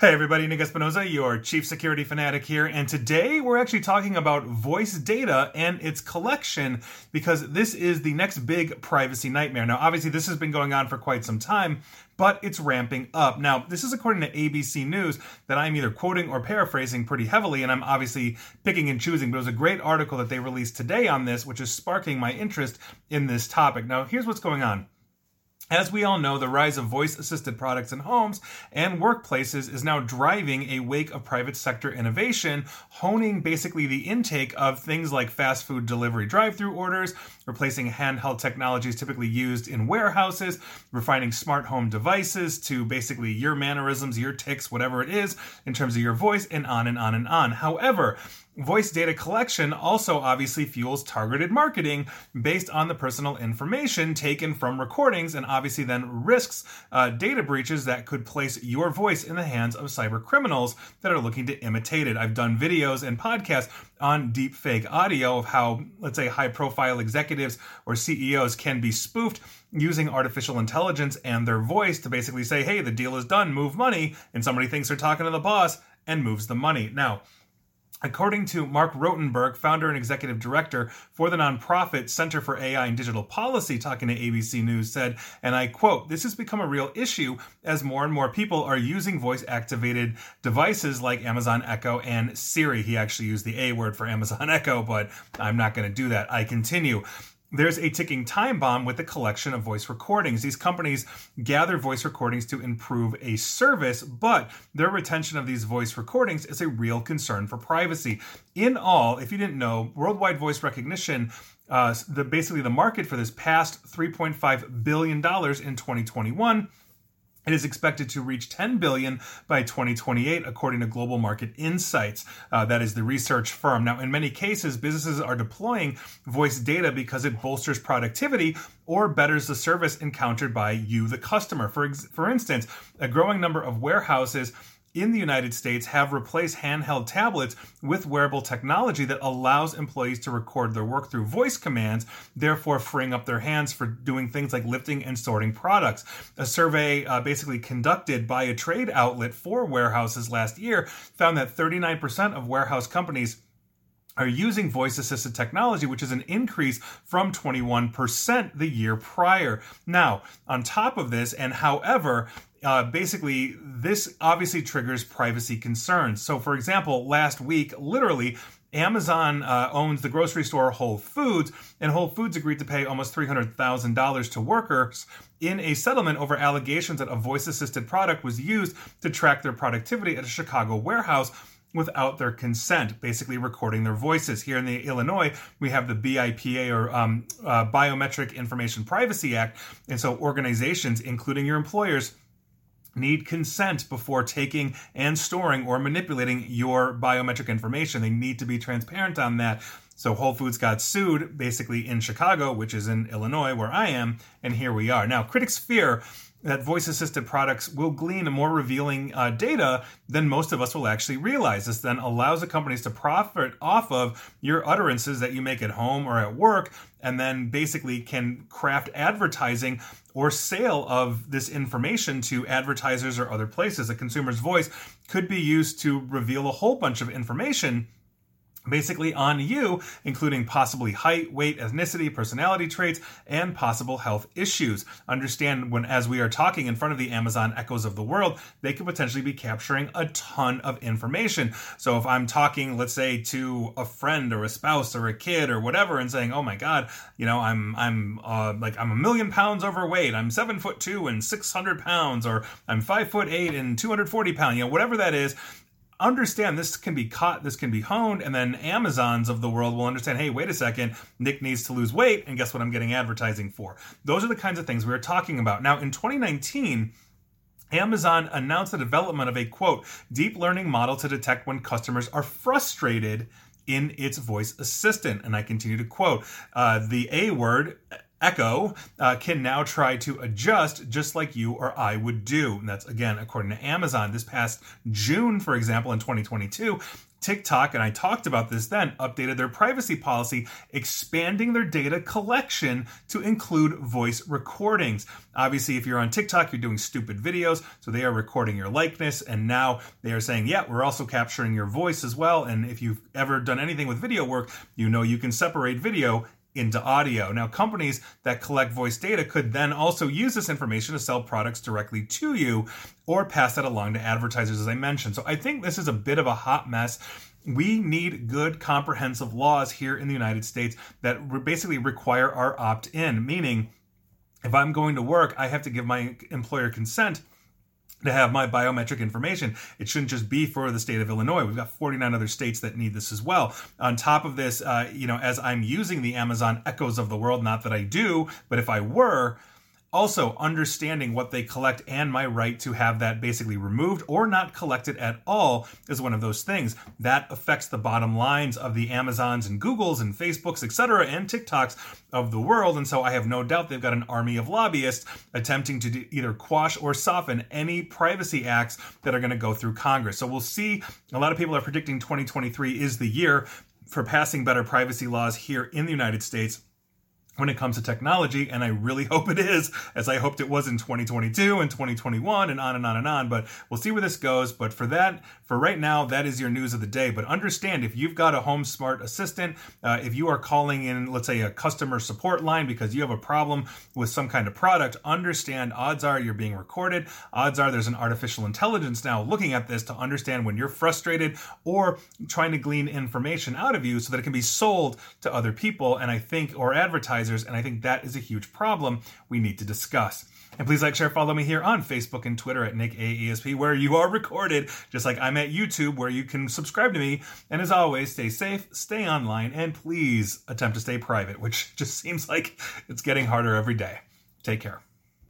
Hey everybody, Nick Espinosa, your chief security fanatic here, and today we're actually talking about voice data and its collection because this is the next big privacy nightmare. Now, obviously, this has been going on for quite some time, but it's ramping up. Now, this is according to ABC News that I'm either quoting or paraphrasing pretty heavily, and I'm obviously picking and choosing, but it was a great article that they released today on this, which is sparking my interest in this topic. Now, here's what's going on. As we all know, the rise of voice assisted products in homes and workplaces is now driving a wake of private sector innovation, honing basically the intake of things like fast food delivery drive through orders, replacing handheld technologies typically used in warehouses, refining smart home devices to basically your mannerisms, your ticks, whatever it is, in terms of your voice, and on and on and on. However, Voice data collection also obviously fuels targeted marketing based on the personal information taken from recordings and obviously then risks uh, data breaches that could place your voice in the hands of cyber criminals that are looking to imitate it. I've done videos and podcasts on deepfake audio of how, let's say, high profile executives or CEOs can be spoofed using artificial intelligence and their voice to basically say, hey, the deal is done, move money, and somebody thinks they're talking to the boss and moves the money. Now, According to Marc Rotenberg, founder and executive director for the nonprofit Center for AI and Digital Policy, talking to ABC News, said, and I quote, This has become a real issue as more and more people are using voice activated devices like Amazon Echo and Siri. He actually used the A word for Amazon Echo, but I'm not going to do that. I continue there's a ticking time bomb with the collection of voice recordings. These companies gather voice recordings to improve a service, but their retention of these voice recordings is a real concern for privacy. In all, if you didn't know, worldwide voice recognition uh, the basically the market for this passed 3.5 billion dollars in 2021 it is expected to reach 10 billion by 2028, according to Global Market Insights. Uh, that is the research firm. Now, in many cases, businesses are deploying voice data because it bolsters productivity or betters the service encountered by you, the customer. For, ex- for instance, a growing number of warehouses in the United States have replaced handheld tablets with wearable technology that allows employees to record their work through voice commands, therefore freeing up their hands for doing things like lifting and sorting products. A survey uh, basically conducted by a trade outlet for warehouses last year found that 39% of warehouse companies are using voice assisted technology, which is an increase from 21% the year prior. Now, on top of this, and however, uh, basically, this obviously triggers privacy concerns. So, for example, last week, literally, Amazon uh, owns the grocery store Whole Foods, and Whole Foods agreed to pay almost $300,000 to workers in a settlement over allegations that a voice assisted product was used to track their productivity at a Chicago warehouse without their consent, basically recording their voices. Here in the Illinois, we have the BIPA or um, uh, Biometric Information Privacy Act, and so organizations, including your employers, need consent before taking and storing or manipulating your biometric information. They need to be transparent on that. So Whole Foods got sued basically in Chicago, which is in Illinois where I am, and here we are. Now, critics fear that voice assisted products will glean more revealing uh, data than most of us will actually realize. This then allows the companies to profit off of your utterances that you make at home or at work, and then basically can craft advertising or sale of this information to advertisers or other places. A consumer's voice could be used to reveal a whole bunch of information basically on you, including possibly height, weight, ethnicity, personality traits, and possible health issues. Understand when, as we are talking in front of the Amazon echoes of the world, they could potentially be capturing a ton of information. So if I'm talking, let's say, to a friend or a spouse or a kid or whatever, and saying, "Oh my God, you know, I'm I'm uh, like I'm a million pounds overweight. I'm seven foot two and six hundred pounds, or I'm five foot eight and two hundred forty pounds. You know, whatever that is." Understand this can be caught, this can be honed, and then Amazons of the world will understand, hey, wait a second, Nick needs to lose weight, and guess what I'm getting advertising for? Those are the kinds of things we are talking about. Now, in 2019, Amazon announced the development of a quote, deep learning model to detect when customers are frustrated in its voice assistant. And I continue to quote uh, the A word Echo uh, can now try to adjust just like you or I would do. And that's again, according to Amazon. This past June, for example, in 2022, TikTok, and I talked about this then, updated their privacy policy, expanding their data collection to include voice recordings. Obviously, if you're on TikTok, you're doing stupid videos, so they are recording your likeness, and now they are saying, yeah, we're also capturing your voice as well. And if you've ever done anything with video work, you know you can separate video into audio. Now, companies that collect voice data could then also use this information to sell products directly to you or pass that along to advertisers, as I mentioned. So I think this is a bit of a hot mess. We need good, comprehensive laws here in the United States that basically require our opt in, meaning if I'm going to work, I have to give my employer consent to have my biometric information. It shouldn't just be for the state of Illinois. We've got 49 other states that need this as well. On top of this, uh, you know, as I'm using the Amazon Echoes of the world, not that I do, but if I were, also, understanding what they collect and my right to have that basically removed or not collected at all is one of those things. That affects the bottom lines of the Amazons and Googles and Facebooks, etc., and TikToks of the world. And so I have no doubt they've got an army of lobbyists attempting to either quash or soften any privacy acts that are going to go through Congress. So we'll see. A lot of people are predicting 2023 is the year for passing better privacy laws here in the United States when it comes to technology, and I really hope it is, as I hoped it was in 2022 and 2021 and on and on and on. But we'll see where this goes. But for that, for right now, that is your news of the day. But understand if you've got a home smart assistant, uh, if you are calling in, let's say, a customer support line because you have a problem with some kind of product, understand odds are you're being recorded. Odds are there's an artificial intelligence now looking at this to understand when you're frustrated or trying to glean information out of you so that it can be sold to other people. And I think, or advertised advertisers, and I think that is a huge problem we need to discuss. And please like, share, follow me here on Facebook and Twitter at Nick AESP, where you are recorded, just like I'm at YouTube, where you can subscribe to me. And as always, stay safe, stay online, and please attempt to stay private, which just seems like it's getting harder every day. Take care.